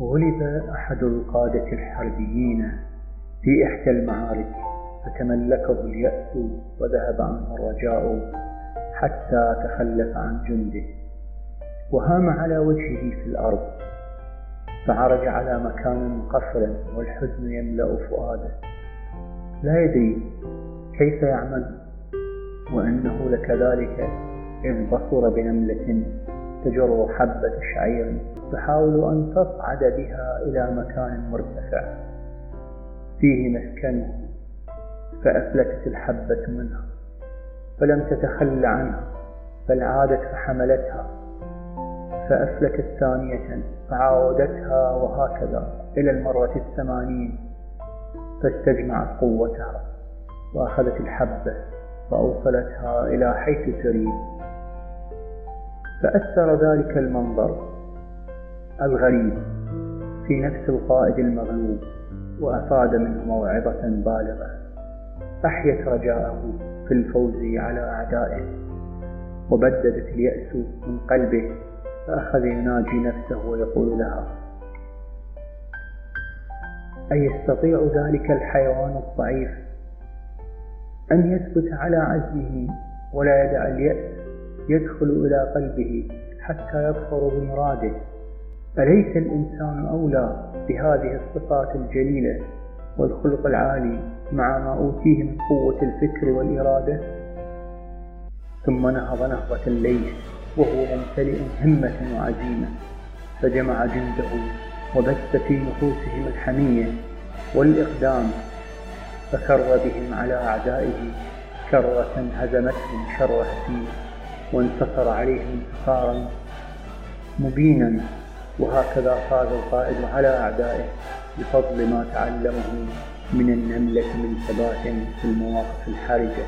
غلب أحد القادة الحربيين في إحدى المعارك فتملكه اليأس وذهب عنه الرجاء حتى تخلف عن جنده. وهام على وجهه في الأرض فعرج على مكان قصر والحزن يملأ فؤاده. لا يدري كيف يعمل وإنه لكذلك إذ بصر بنملة تجر حبة شعير تحاول أن تصعد بها إلى مكان مرتفع. فيه مسكنه فأفلتت الحبة منها فلم تتخل عنها بل عادت فحملتها فأفلتت ثانية فعاودتها وهكذا إلى المرة الثمانين فاستجمعت قوتها وأخذت الحبة فأوصلتها إلى حيث تريد. فأثر ذلك المنظر الغريب في نفس القائد المغلوب وأفاد منه موعظة بالغة. أحيت رجاءه في الفوز على أعدائه وبددت اليأس من قلبه فأخذ يناجي نفسه ويقول لها أيستطيع ذلك الحيوان الضعيف أن يثبت على عزمه ولا يدع اليأس يدخل إلى قلبه حتى يظفر بمراده. أليس الإنسان أولى بهذه الصفات الجليلة والخلق العالي مع ما أوتيه من قوة الفكر والإرادة؟ ثم نهض نهضة الليل وهو ممتلئ همة وعزيمة فجمع جنده وبث في نفوسهم الحمية والإقدام فكر بهم على أعدائه كرة هزمتهم شر هزيمة. وانتصر عليهم انتصارا مبينا وهكذا فاز القائد على أعدائه بفضل ما تعلمه من النملة من ثبات في المواقف الحرجة.